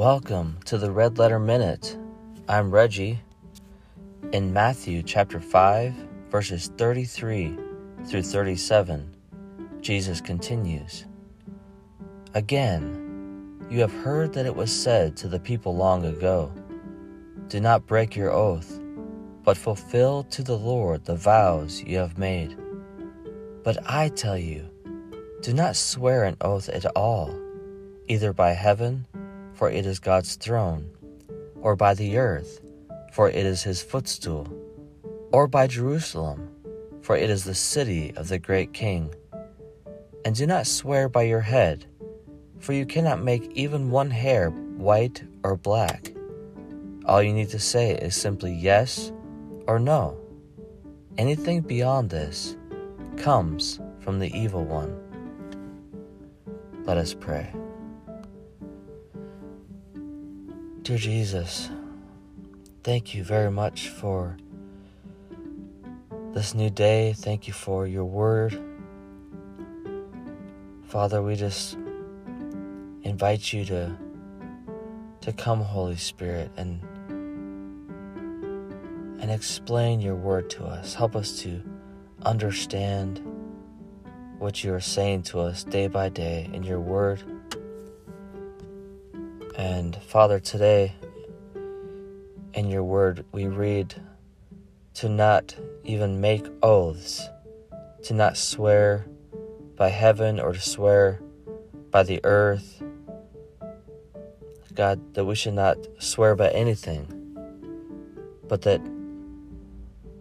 Welcome to the Red Letter Minute. I'm Reggie. In Matthew chapter 5, verses 33 through 37, Jesus continues Again, you have heard that it was said to the people long ago, Do not break your oath, but fulfill to the Lord the vows you have made. But I tell you, do not swear an oath at all, either by heaven, for it is God's throne, or by the earth, for it is his footstool, or by Jerusalem, for it is the city of the great king. And do not swear by your head, for you cannot make even one hair white or black. All you need to say is simply yes or no. Anything beyond this comes from the evil one. Let us pray. Dear Jesus, thank you very much for this new day. Thank you for your word. Father, we just invite you to to come Holy Spirit and and explain your word to us. Help us to understand what you are saying to us day by day in your word. And Father, today in your word, we read to not even make oaths, to not swear by heaven or to swear by the earth. God, that we should not swear by anything, but that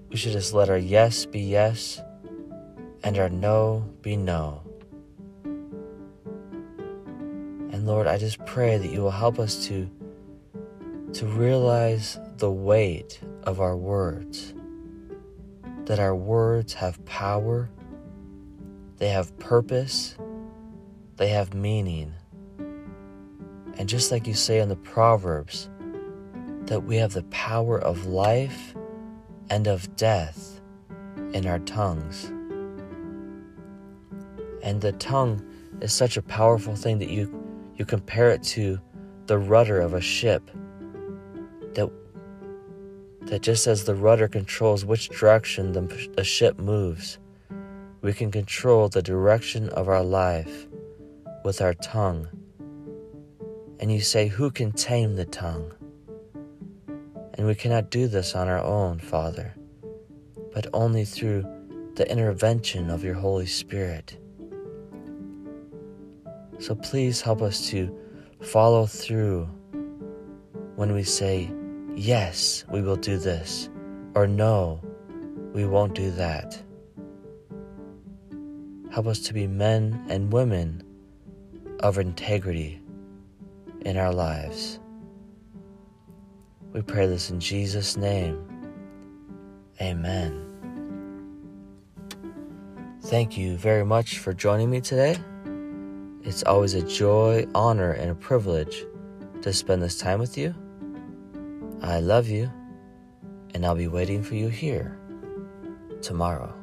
we should just let our yes be yes and our no be no. Lord, I just pray that you will help us to to realize the weight of our words. That our words have power, they have purpose, they have meaning. And just like you say in the Proverbs, that we have the power of life and of death in our tongues. And the tongue is such a powerful thing that you, you compare it to the rudder of a ship. That, that just as the rudder controls which direction the, the ship moves, we can control the direction of our life with our tongue. And you say, Who can tame the tongue? And we cannot do this on our own, Father, but only through the intervention of your Holy Spirit. So please help us to follow through when we say, Yes, we will do this, or No, we won't do that. Help us to be men and women of integrity in our lives. We pray this in Jesus' name. Amen. Thank you very much for joining me today. It's always a joy, honor, and a privilege to spend this time with you. I love you, and I'll be waiting for you here tomorrow.